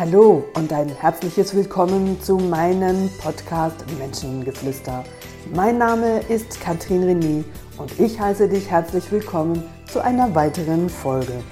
Hallo und ein herzliches Willkommen zu meinem Podcast Menschengeflüster. Mein Name ist Katrin René und ich heiße dich herzlich willkommen zu einer weiteren Folge.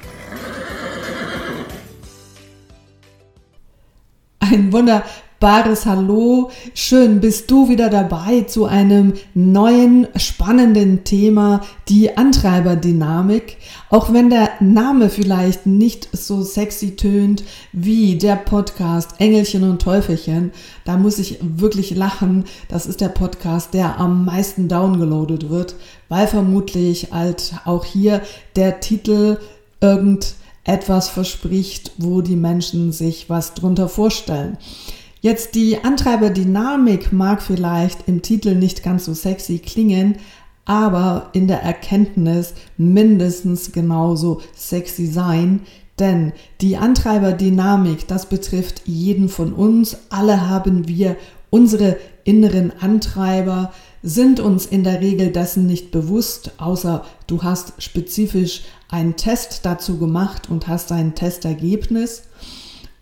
Ein Wunder, Bares Hallo. Schön bist du wieder dabei zu einem neuen spannenden Thema, die Antreiberdynamik. Auch wenn der Name vielleicht nicht so sexy tönt wie der Podcast Engelchen und Teufelchen, da muss ich wirklich lachen. Das ist der Podcast, der am meisten downgeloadet wird, weil vermutlich halt auch hier der Titel irgendetwas verspricht, wo die Menschen sich was drunter vorstellen. Jetzt die Antreiberdynamik mag vielleicht im Titel nicht ganz so sexy klingen, aber in der Erkenntnis mindestens genauso sexy sein, denn die Antreiberdynamik, das betrifft jeden von uns. Alle haben wir unsere inneren Antreiber, sind uns in der Regel dessen nicht bewusst, außer du hast spezifisch einen Test dazu gemacht und hast ein Testergebnis.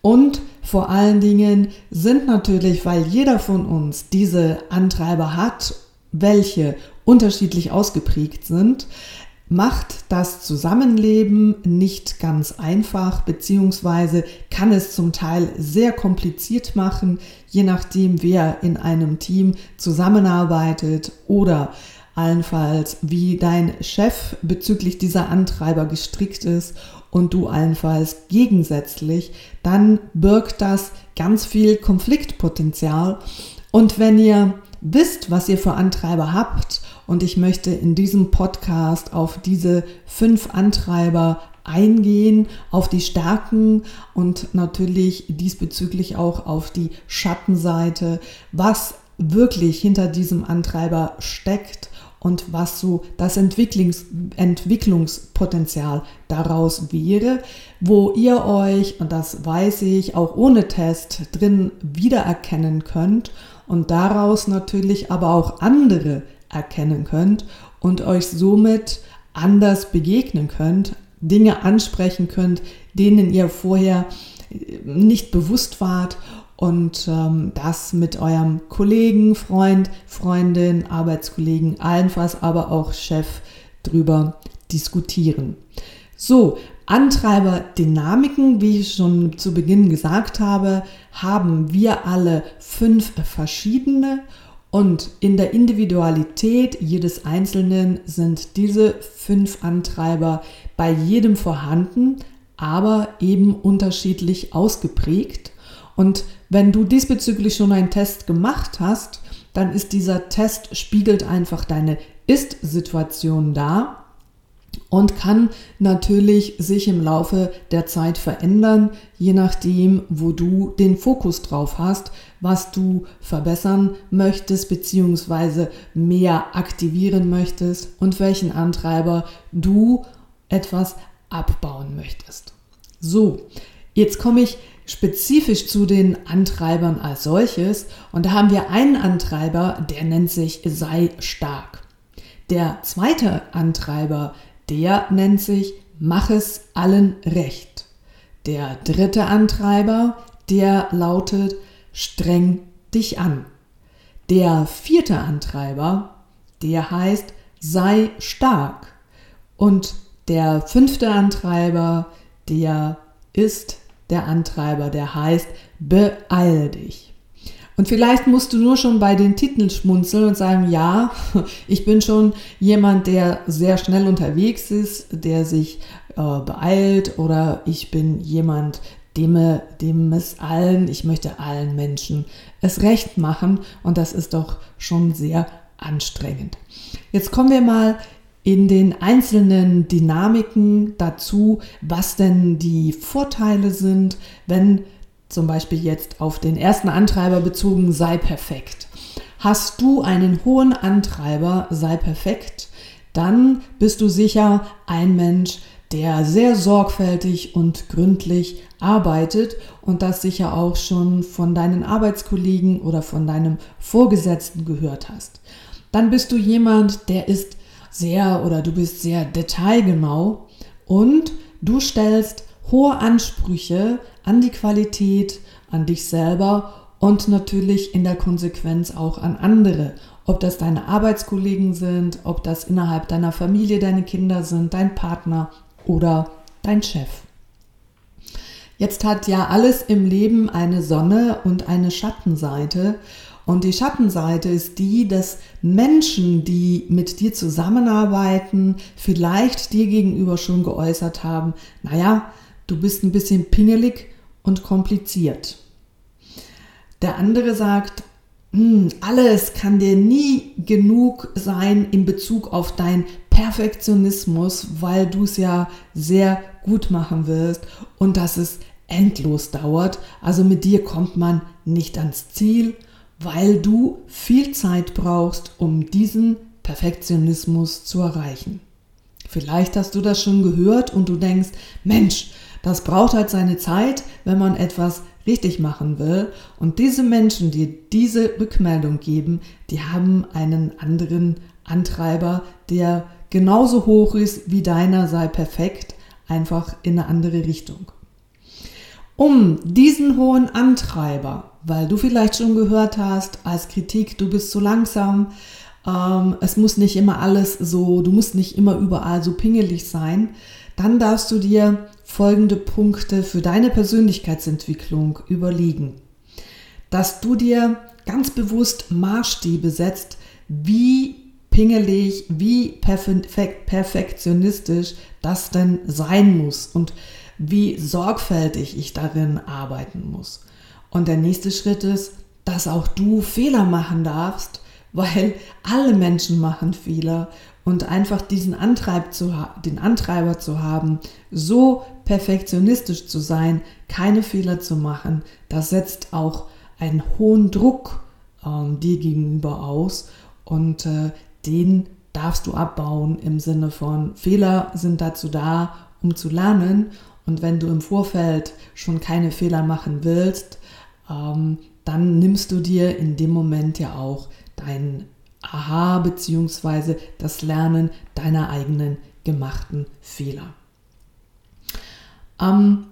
Und vor allen Dingen sind natürlich, weil jeder von uns diese Antreiber hat, welche unterschiedlich ausgeprägt sind, macht das Zusammenleben nicht ganz einfach, beziehungsweise kann es zum Teil sehr kompliziert machen, je nachdem, wer in einem Team zusammenarbeitet oder allenfalls, wie dein Chef bezüglich dieser Antreiber gestrickt ist und du allenfalls gegensätzlich, dann birgt das ganz viel Konfliktpotenzial. Und wenn ihr wisst, was ihr für Antreiber habt, und ich möchte in diesem Podcast auf diese fünf Antreiber eingehen, auf die Stärken und natürlich diesbezüglich auch auf die Schattenseite, was wirklich hinter diesem Antreiber steckt und was so das Entwicklungs Entwicklungspotenzial daraus wäre, wo ihr euch, und das weiß ich, auch ohne Test drin wiedererkennen könnt und daraus natürlich aber auch andere erkennen könnt und euch somit anders begegnen könnt, Dinge ansprechen könnt, denen ihr vorher nicht bewusst wart und ähm, das mit eurem Kollegen, Freund, Freundin, Arbeitskollegen, allenfalls aber auch Chef drüber diskutieren. So, Antreiberdynamiken, wie ich schon zu Beginn gesagt habe, haben wir alle fünf verschiedene und in der Individualität jedes Einzelnen sind diese fünf Antreiber bei jedem vorhanden, aber eben unterschiedlich ausgeprägt. Und wenn du diesbezüglich schon einen Test gemacht hast, dann ist dieser Test spiegelt einfach deine Ist-Situation dar und kann natürlich sich im Laufe der Zeit verändern, je nachdem, wo du den Fokus drauf hast, was du verbessern möchtest bzw. mehr aktivieren möchtest und welchen Antreiber du etwas abbauen möchtest. So, jetzt komme ich spezifisch zu den Antreibern als solches. Und da haben wir einen Antreiber, der nennt sich sei stark. Der zweite Antreiber, der nennt sich mach es allen recht. Der dritte Antreiber, der lautet streng dich an. Der vierte Antreiber, der heißt sei stark. Und der fünfte Antreiber, der ist der Antreiber, der heißt Beeil dich. Und vielleicht musst du nur schon bei den Titeln schmunzeln und sagen, ja, ich bin schon jemand, der sehr schnell unterwegs ist, der sich äh, beeilt oder ich bin jemand, dem, dem es allen, ich möchte allen Menschen es recht machen und das ist doch schon sehr anstrengend. Jetzt kommen wir mal in den einzelnen Dynamiken dazu, was denn die Vorteile sind, wenn zum Beispiel jetzt auf den ersten Antreiber bezogen sei perfekt. Hast du einen hohen Antreiber, sei perfekt, dann bist du sicher ein Mensch, der sehr sorgfältig und gründlich arbeitet und das sicher auch schon von deinen Arbeitskollegen oder von deinem Vorgesetzten gehört hast. Dann bist du jemand, der ist sehr oder du bist sehr detailgenau und du stellst hohe Ansprüche an die Qualität, an dich selber und natürlich in der Konsequenz auch an andere. Ob das deine Arbeitskollegen sind, ob das innerhalb deiner Familie deine Kinder sind, dein Partner oder dein Chef. Jetzt hat ja alles im Leben eine Sonne und eine Schattenseite. Und die Schattenseite ist die, dass Menschen, die mit dir zusammenarbeiten, vielleicht dir gegenüber schon geäußert haben, naja, du bist ein bisschen pingelig und kompliziert. Der andere sagt, hm, alles kann dir nie genug sein in Bezug auf dein Perfektionismus, weil du es ja sehr gut machen willst und dass es endlos dauert. Also mit dir kommt man nicht ans Ziel, weil du viel Zeit brauchst, um diesen Perfektionismus zu erreichen. Vielleicht hast du das schon gehört und du denkst, Mensch, das braucht halt seine Zeit, wenn man etwas richtig machen will. Und diese Menschen, die diese Rückmeldung geben, die haben einen anderen Antreiber, der genauso hoch ist wie deiner, sei perfekt, einfach in eine andere Richtung. Um diesen hohen Antreiber, weil du vielleicht schon gehört hast als Kritik, du bist zu langsam, ähm, es muss nicht immer alles so, du musst nicht immer überall so pingelig sein, dann darfst du dir folgende Punkte für deine Persönlichkeitsentwicklung überlegen. Dass du dir ganz bewusst Maßstäbe setzt, wie pingelig, wie perfektionistisch das denn sein muss und wie sorgfältig ich darin arbeiten muss. Und der nächste Schritt ist, dass auch du Fehler machen darfst, weil alle Menschen machen Fehler. Und einfach diesen Antreib zu den Antreiber zu haben, so perfektionistisch zu sein, keine Fehler zu machen, das setzt auch einen hohen Druck ähm, dir gegenüber aus. Und äh, den darfst du abbauen im Sinne von Fehler sind dazu da, um zu lernen. Und wenn du im Vorfeld schon keine Fehler machen willst, ähm, dann nimmst du dir in dem Moment ja auch deinen Aha bzw. das Lernen deiner eigenen gemachten Fehler. Ähm,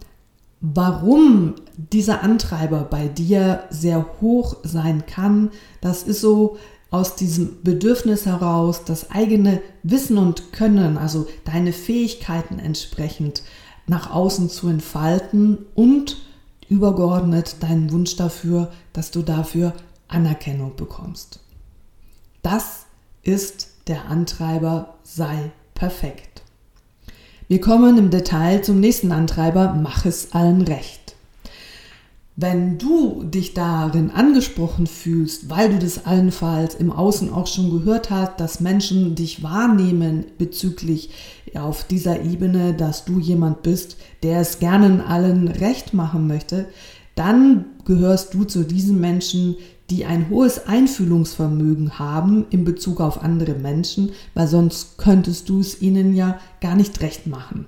warum dieser Antreiber bei dir sehr hoch sein kann, das ist so aus diesem Bedürfnis heraus, das eigene Wissen und Können, also deine Fähigkeiten entsprechend nach außen zu entfalten und übergeordnet deinen Wunsch dafür, dass du dafür Anerkennung bekommst. Das ist der Antreiber sei perfekt. Wir kommen im Detail zum nächsten Antreiber, mach es allen recht. Wenn du dich darin angesprochen fühlst, weil du das allenfalls im Außen auch schon gehört hast, dass Menschen dich wahrnehmen bezüglich auf dieser Ebene, dass du jemand bist, der es gerne allen recht machen möchte, dann gehörst du zu diesen Menschen, die ein hohes Einfühlungsvermögen haben in Bezug auf andere Menschen, weil sonst könntest du es ihnen ja gar nicht recht machen.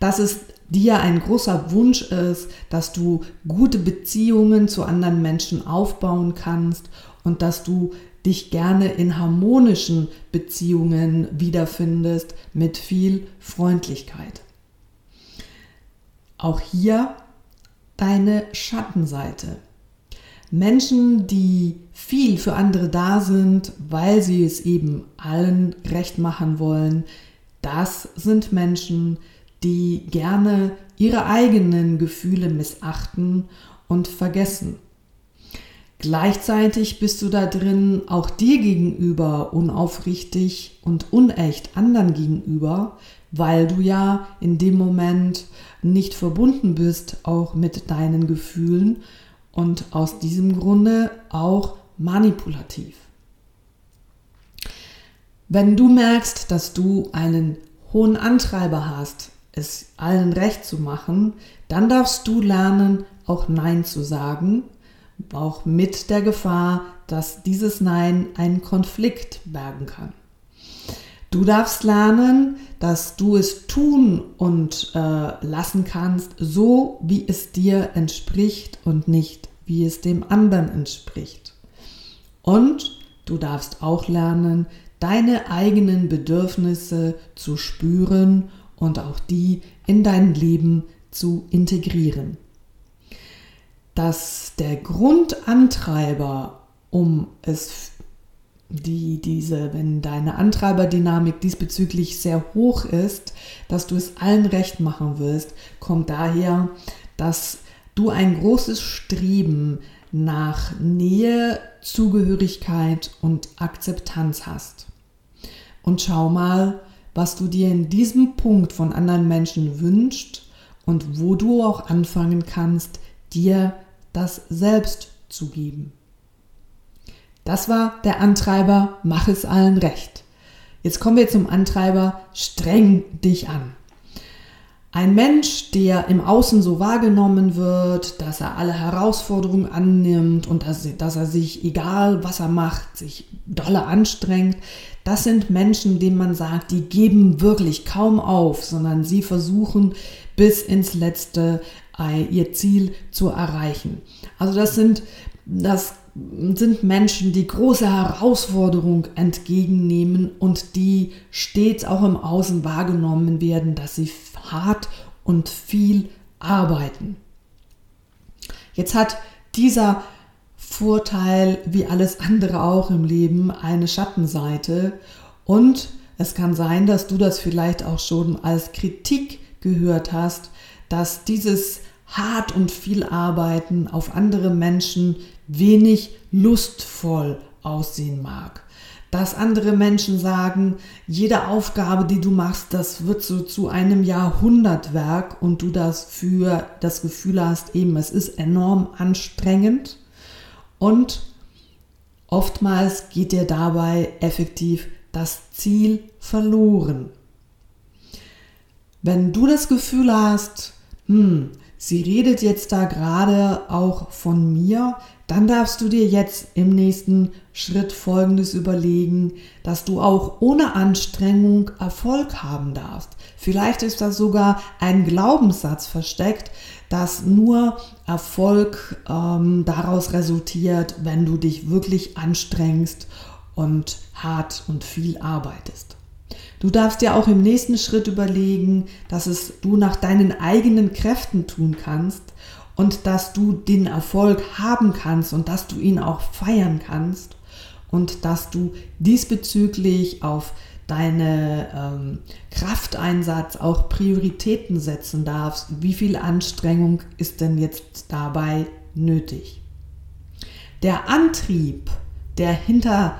Dass es dir ein großer Wunsch ist, dass du gute Beziehungen zu anderen Menschen aufbauen kannst und dass du dich gerne in harmonischen Beziehungen wiederfindest mit viel Freundlichkeit. Auch hier deine Schattenseite. Menschen, die viel für andere da sind, weil sie es eben allen recht machen wollen, das sind Menschen, die gerne ihre eigenen Gefühle missachten und vergessen. Gleichzeitig bist du da drin auch dir gegenüber unaufrichtig und unecht anderen gegenüber, weil du ja in dem Moment nicht verbunden bist auch mit deinen Gefühlen und aus diesem Grunde auch manipulativ. Wenn du merkst, dass du einen hohen Antreiber hast, es allen recht zu machen, dann darfst du lernen, auch Nein zu sagen, auch mit der Gefahr, dass dieses Nein einen Konflikt bergen kann. Du darfst lernen, dass du es tun und äh, lassen kannst, so wie es dir entspricht und nicht wie es dem anderen entspricht. Und du darfst auch lernen, deine eigenen Bedürfnisse zu spüren und auch die in dein Leben zu integrieren. dass der Grundantreiber, um es die diese, wenn deine Antreiberdynamik diesbezüglich sehr hoch ist, dass du es allen recht machen wirst, kommt daher, dass du ein großes Streben nach Nähe, Zugehörigkeit und Akzeptanz hast. Und schau mal, was du dir in diesem Punkt von anderen Menschen wünschst und wo du auch anfangen kannst, dir das selbst zu geben. Das war der Antreiber, mach es allen recht. Jetzt kommen wir zum Antreiber, streng dich an. Ein Mensch, der im Außen so wahrgenommen wird, dass er alle Herausforderungen annimmt und dass, dass er sich, egal was er macht, sich dolle anstrengt, das sind Menschen, denen man sagt, die geben wirklich kaum auf, sondern sie versuchen bis ins letzte ihr Ziel zu erreichen. Also das sind, das sind Menschen, die große Herausforderungen entgegennehmen und die stets auch im Außen wahrgenommen werden, dass sie hart und viel arbeiten. Jetzt hat dieser Vorteil, wie alles andere auch im Leben, eine Schattenseite und es kann sein, dass du das vielleicht auch schon als Kritik gehört hast, dass dieses hart und viel arbeiten auf andere Menschen wenig lustvoll aussehen mag. Dass andere Menschen sagen, jede Aufgabe, die du machst, das wird so zu einem Jahrhundertwerk und du das für das Gefühl hast, eben es ist enorm anstrengend und oftmals geht dir dabei effektiv das Ziel verloren. Wenn du das Gefühl hast, hm, sie redet jetzt da gerade auch von mir, dann darfst du dir jetzt im nächsten Schritt Folgendes überlegen, dass du auch ohne Anstrengung Erfolg haben darfst. Vielleicht ist da sogar ein Glaubenssatz versteckt, dass nur Erfolg ähm, daraus resultiert, wenn du dich wirklich anstrengst und hart und viel arbeitest. Du darfst dir auch im nächsten Schritt überlegen, dass es du nach deinen eigenen Kräften tun kannst und dass du den Erfolg haben kannst und dass du ihn auch feiern kannst und dass du diesbezüglich auf deine ähm, Krafteinsatz auch Prioritäten setzen darfst. Wie viel Anstrengung ist denn jetzt dabei nötig? Der Antrieb, der hinter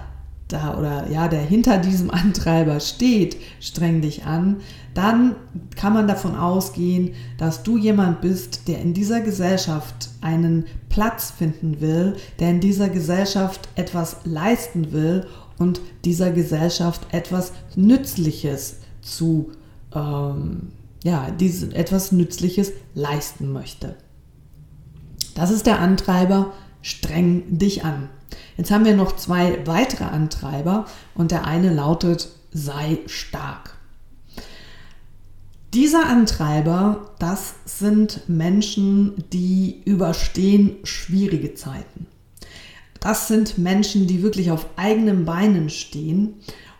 da oder ja, der hinter diesem Antreiber steht, streng dich an, dann kann man davon ausgehen, dass du jemand bist, der in dieser Gesellschaft einen Platz finden will, der in dieser Gesellschaft etwas leisten will und dieser Gesellschaft etwas Nützliches zu, ähm, ja, diese, etwas Nützliches leisten möchte. Das ist der Antreiber, streng dich an. Jetzt haben wir noch zwei weitere Antreiber und der eine lautet, sei stark. Dieser Antreiber, das sind Menschen, die überstehen schwierige Zeiten. Das sind Menschen, die wirklich auf eigenen Beinen stehen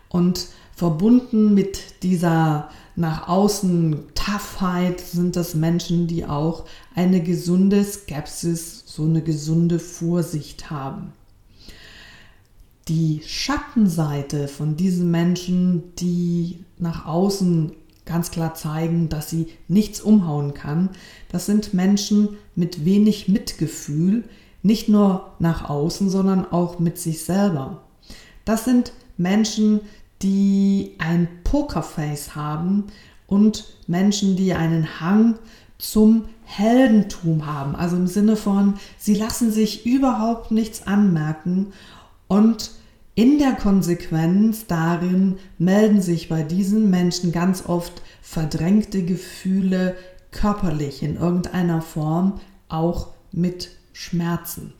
und verbunden mit dieser nach außen Toughheit sind das Menschen, die auch eine gesunde Skepsis, so eine gesunde Vorsicht haben die Schattenseite von diesen Menschen, die nach außen ganz klar zeigen, dass sie nichts umhauen kann, das sind Menschen mit wenig Mitgefühl, nicht nur nach außen, sondern auch mit sich selber. Das sind Menschen, die ein Pokerface haben und Menschen, die einen Hang zum Heldentum haben. Also im Sinne von, sie lassen sich überhaupt nichts anmerken und in der Konsequenz darin melden sich bei diesen Menschen ganz oft verdrängte Gefühle körperlich in irgendeiner Form, auch mit Schmerzen.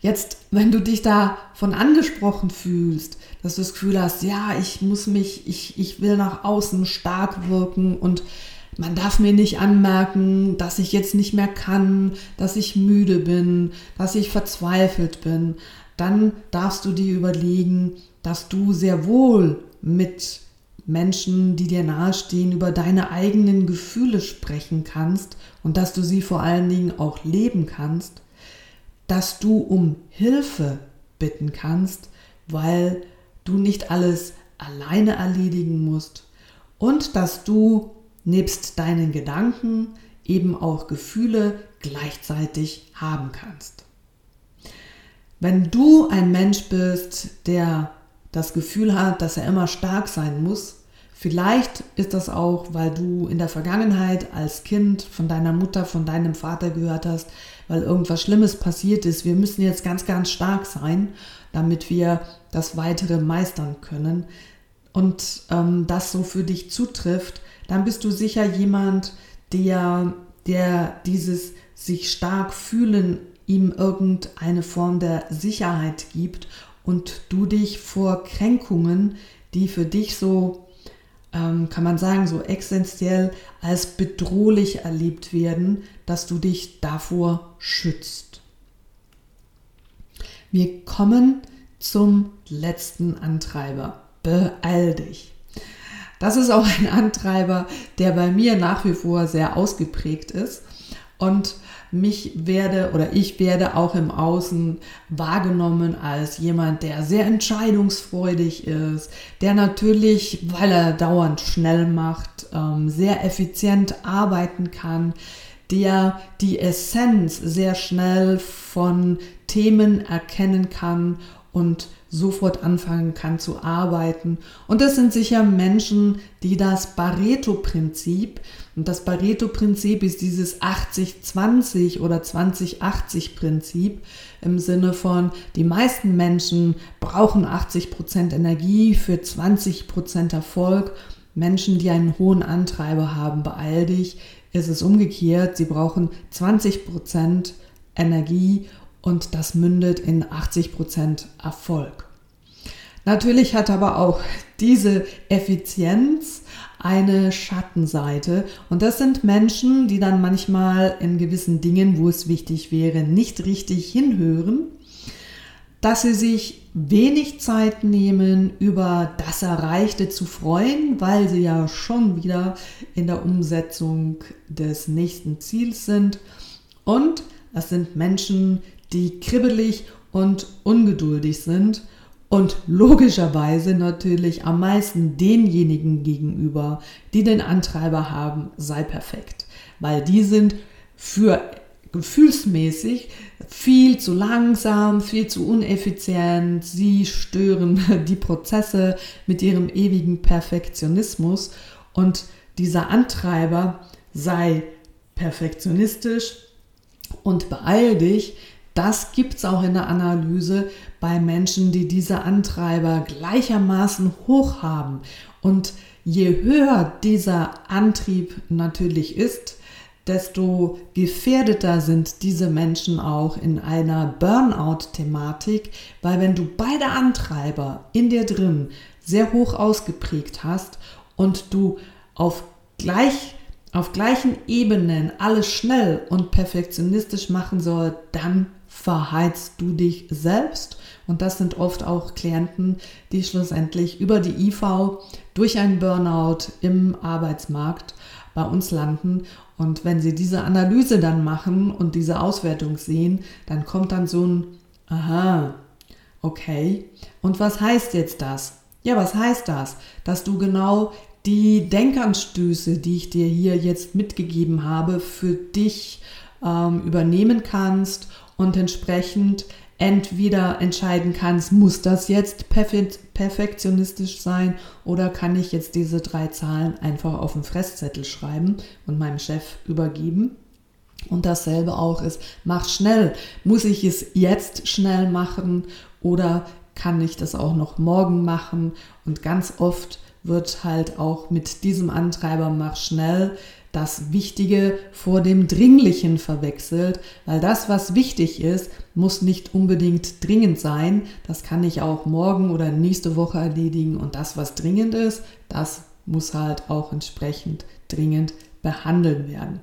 Jetzt, wenn du dich davon angesprochen fühlst, dass du das Gefühl hast, ja, ich muss mich, ich, ich will nach außen stark wirken und man darf mir nicht anmerken, dass ich jetzt nicht mehr kann, dass ich müde bin, dass ich verzweifelt bin dann darfst du dir überlegen, dass du sehr wohl mit Menschen, die dir nahestehen, über deine eigenen Gefühle sprechen kannst und dass du sie vor allen Dingen auch leben kannst, dass du um Hilfe bitten kannst, weil du nicht alles alleine erledigen musst und dass du nebst deinen Gedanken eben auch Gefühle gleichzeitig haben kannst. Wenn du ein Mensch bist, der das Gefühl hat, dass er immer stark sein muss, vielleicht ist das auch, weil du in der Vergangenheit als Kind von deiner Mutter, von deinem Vater gehört hast, weil irgendwas Schlimmes passiert ist. Wir müssen jetzt ganz, ganz stark sein, damit wir das Weitere meistern können. Und ähm, das so für dich zutrifft, dann bist du sicher jemand, der, der dieses sich stark fühlen ihm irgendeine Form der Sicherheit gibt und du dich vor Kränkungen, die für dich so, ähm, kann man sagen, so essentiell als bedrohlich erlebt werden, dass du dich davor schützt. Wir kommen zum letzten Antreiber. Beeil dich. Das ist auch ein Antreiber, der bei mir nach wie vor sehr ausgeprägt ist. Und mich werde oder ich werde auch im Außen wahrgenommen als jemand, der sehr entscheidungsfreudig ist, der natürlich, weil er dauernd schnell macht, ähm, sehr effizient arbeiten kann, der die Essenz sehr schnell von Themen erkennen kann und sofort anfangen kann zu arbeiten. Und das sind sicher Menschen, die das Pareto-Prinzip, und das Pareto-Prinzip ist dieses 80-20 oder 20-80-Prinzip im Sinne von, die meisten Menschen brauchen 80% Energie für 20% Erfolg. Menschen, die einen hohen Antreiber haben, beeil dich, ist es umgekehrt. Sie brauchen 20% Energie und das mündet in 80% Erfolg. Natürlich hat aber auch diese Effizienz eine Schattenseite und das sind Menschen, die dann manchmal in gewissen Dingen, wo es wichtig wäre, nicht richtig hinhören, dass sie sich wenig Zeit nehmen, über das Erreichte zu freuen, weil sie ja schon wieder in der Umsetzung des nächsten Ziels sind. Und das sind Menschen, die kribbelig und ungeduldig sind und logischerweise natürlich am meisten denjenigen gegenüber, die den Antreiber haben, sei perfekt, weil die sind für gefühlsmäßig viel zu langsam, viel zu uneffizient, sie stören die Prozesse mit ihrem ewigen Perfektionismus. Und dieser Antreiber sei perfektionistisch und beeil dich, das gibt es auch in der Analyse bei Menschen, die diese Antreiber gleichermaßen hoch haben. Und je höher dieser Antrieb natürlich ist, desto gefährdeter sind diese Menschen auch in einer Burnout-Thematik, weil wenn du beide Antreiber in dir drin sehr hoch ausgeprägt hast und du auf gleich auf gleichen Ebenen alles schnell und perfektionistisch machen soll, dann verheizt du dich selbst. Und das sind oft auch Klienten, die schlussendlich über die IV durch einen Burnout im Arbeitsmarkt bei uns landen. Und wenn sie diese Analyse dann machen und diese Auswertung sehen, dann kommt dann so ein, aha, okay. Und was heißt jetzt das? Ja, was heißt das? Dass du genau die Denkanstöße, die ich dir hier jetzt mitgegeben habe, für dich ähm, übernehmen kannst und entsprechend entweder entscheiden kannst, muss das jetzt perfektionistisch sein oder kann ich jetzt diese drei Zahlen einfach auf den Fresszettel schreiben und meinem Chef übergeben. Und dasselbe auch ist, mach schnell. Muss ich es jetzt schnell machen oder kann ich das auch noch morgen machen? Und ganz oft wird halt auch mit diesem Antreiber mach schnell das Wichtige vor dem Dringlichen verwechselt, weil das, was wichtig ist, muss nicht unbedingt dringend sein. Das kann ich auch morgen oder nächste Woche erledigen und das, was dringend ist, das muss halt auch entsprechend dringend behandelt werden.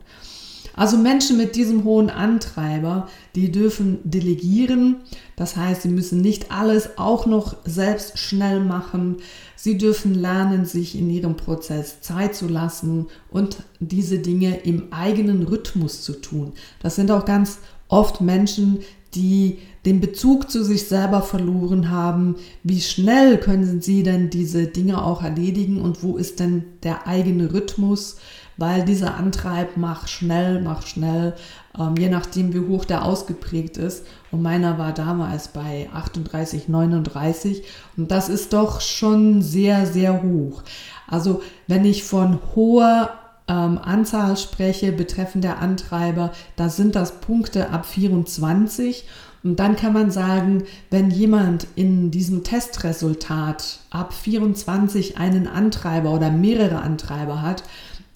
Also Menschen mit diesem hohen Antreiber, die dürfen delegieren. Das heißt, sie müssen nicht alles auch noch selbst schnell machen. Sie dürfen lernen, sich in ihrem Prozess Zeit zu lassen und diese Dinge im eigenen Rhythmus zu tun. Das sind auch ganz oft Menschen, die den Bezug zu sich selber verloren haben. Wie schnell können sie denn diese Dinge auch erledigen und wo ist denn der eigene Rhythmus? Weil dieser Antreib macht schnell, macht schnell, ähm, je nachdem wie hoch der ausgeprägt ist. Und meiner war damals bei 38, 39 und das ist doch schon sehr, sehr hoch. Also wenn ich von hoher ähm, Anzahl spreche betreffend der Antreiber, da sind das Punkte ab 24. Und dann kann man sagen, wenn jemand in diesem Testresultat ab 24 einen Antreiber oder mehrere Antreiber hat,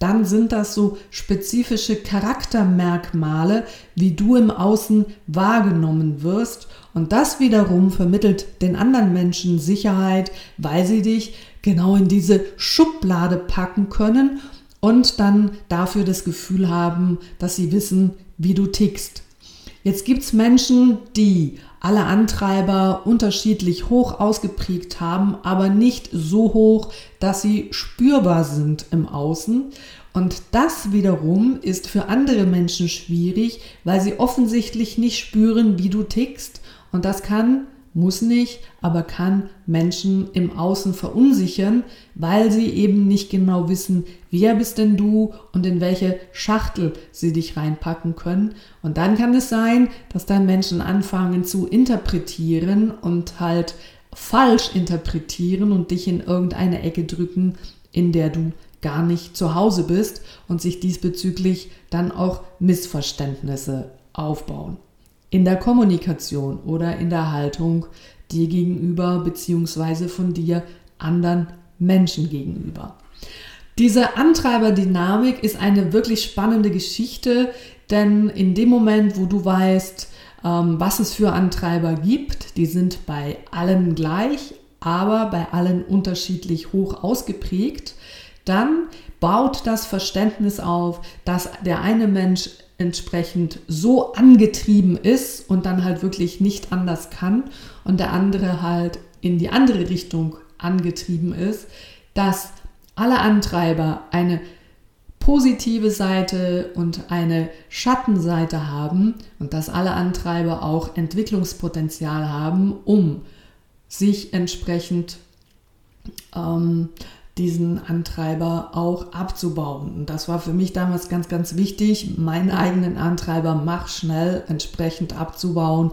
dann sind das so spezifische Charaktermerkmale, wie du im Außen wahrgenommen wirst. Und das wiederum vermittelt den anderen Menschen Sicherheit, weil sie dich genau in diese Schublade packen können und dann dafür das Gefühl haben, dass sie wissen, wie du tickst. Jetzt gibt es Menschen, die alle Antreiber unterschiedlich hoch ausgeprägt haben, aber nicht so hoch, dass sie spürbar sind im Außen. Und das wiederum ist für andere Menschen schwierig, weil sie offensichtlich nicht spüren, wie du tickst. Und das kann muss nicht, aber kann Menschen im Außen verunsichern, weil sie eben nicht genau wissen, wer bist denn du und in welche Schachtel sie dich reinpacken können. Und dann kann es sein, dass dann Menschen anfangen zu interpretieren und halt falsch interpretieren und dich in irgendeine Ecke drücken, in der du gar nicht zu Hause bist und sich diesbezüglich dann auch Missverständnisse aufbauen in der Kommunikation oder in der Haltung dir gegenüber beziehungsweise von dir anderen Menschen gegenüber. Diese Antreiberdynamik ist eine wirklich spannende Geschichte, denn in dem Moment, wo du weißt, ähm, was es für Antreiber gibt, die sind bei allen gleich, aber bei allen unterschiedlich hoch ausgeprägt, dann baut das Verständnis auf, dass der eine Mensch entsprechend so angetrieben ist und dann halt wirklich nicht anders kann und der andere halt in die andere Richtung angetrieben ist, dass alle Antreiber eine positive Seite und eine Schattenseite haben und dass alle Antreiber auch Entwicklungspotenzial haben, um sich entsprechend ähm, diesen Antreiber auch abzubauen. Und das war für mich damals ganz, ganz wichtig, meinen eigenen Antreiber mach schnell entsprechend abzubauen.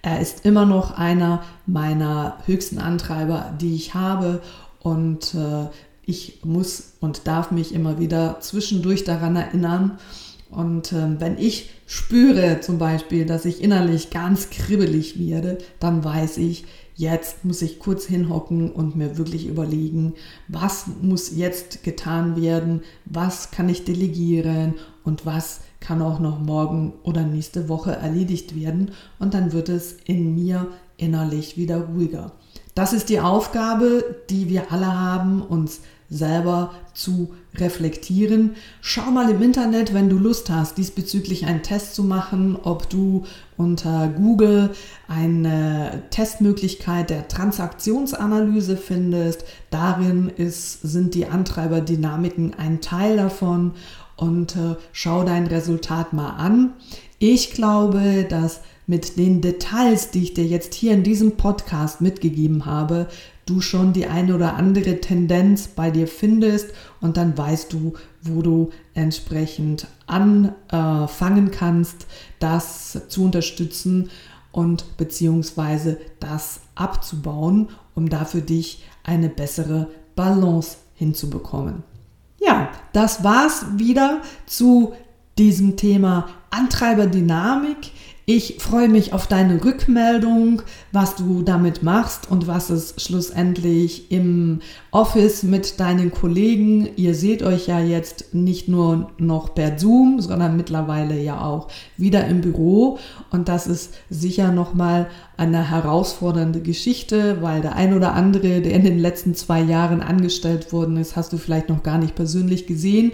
Er ist immer noch einer meiner höchsten Antreiber, die ich habe. Und äh, ich muss und darf mich immer wieder zwischendurch daran erinnern. Und äh, wenn ich spüre zum Beispiel, dass ich innerlich ganz kribbelig werde, dann weiß ich, jetzt muss ich kurz hinhocken und mir wirklich überlegen, was muss jetzt getan werden, was kann ich delegieren und was kann auch noch morgen oder nächste Woche erledigt werden und dann wird es in mir innerlich wieder ruhiger. Das ist die Aufgabe, die wir alle haben, uns selber zu reflektieren. Schau mal im Internet, wenn du Lust hast, diesbezüglich einen Test zu machen, ob du unter Google eine Testmöglichkeit der Transaktionsanalyse findest. Darin ist, sind die Antreiberdynamiken ein Teil davon und äh, schau dein Resultat mal an. Ich glaube, dass mit den Details, die ich dir jetzt hier in diesem Podcast mitgegeben habe, du schon die eine oder andere Tendenz bei dir findest und dann weißt du, wo du entsprechend anfangen kannst, das zu unterstützen und beziehungsweise das abzubauen, um da für dich eine bessere Balance hinzubekommen. Ja, das war's wieder zu diesem Thema Antreiberdynamik. Ich freue mich auf deine Rückmeldung, was du damit machst und was es schlussendlich im Office mit deinen Kollegen, ihr seht euch ja jetzt nicht nur noch per Zoom, sondern mittlerweile ja auch wieder im Büro. Und das ist sicher nochmal eine herausfordernde Geschichte, weil der ein oder andere, der in den letzten zwei Jahren angestellt worden ist, hast du vielleicht noch gar nicht persönlich gesehen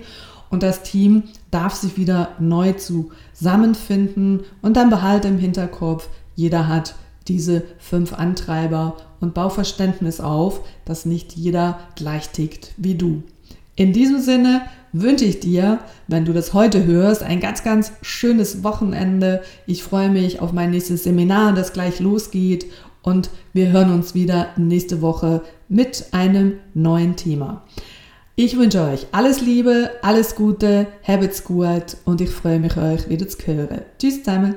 und das Team darf sich wieder neu zusammenfinden und dann behalte im Hinterkopf, jeder hat diese fünf Antreiber und Bauverständnis auf, dass nicht jeder gleich tickt wie du. In diesem Sinne wünsche ich dir, wenn du das heute hörst, ein ganz, ganz schönes Wochenende. Ich freue mich auf mein nächstes Seminar, das gleich losgeht und wir hören uns wieder nächste Woche mit einem neuen Thema. Ich wünsche euch alles Liebe, alles Gute, habt's gut und ich freue mich, euch wieder zu hören. Tschüss zusammen.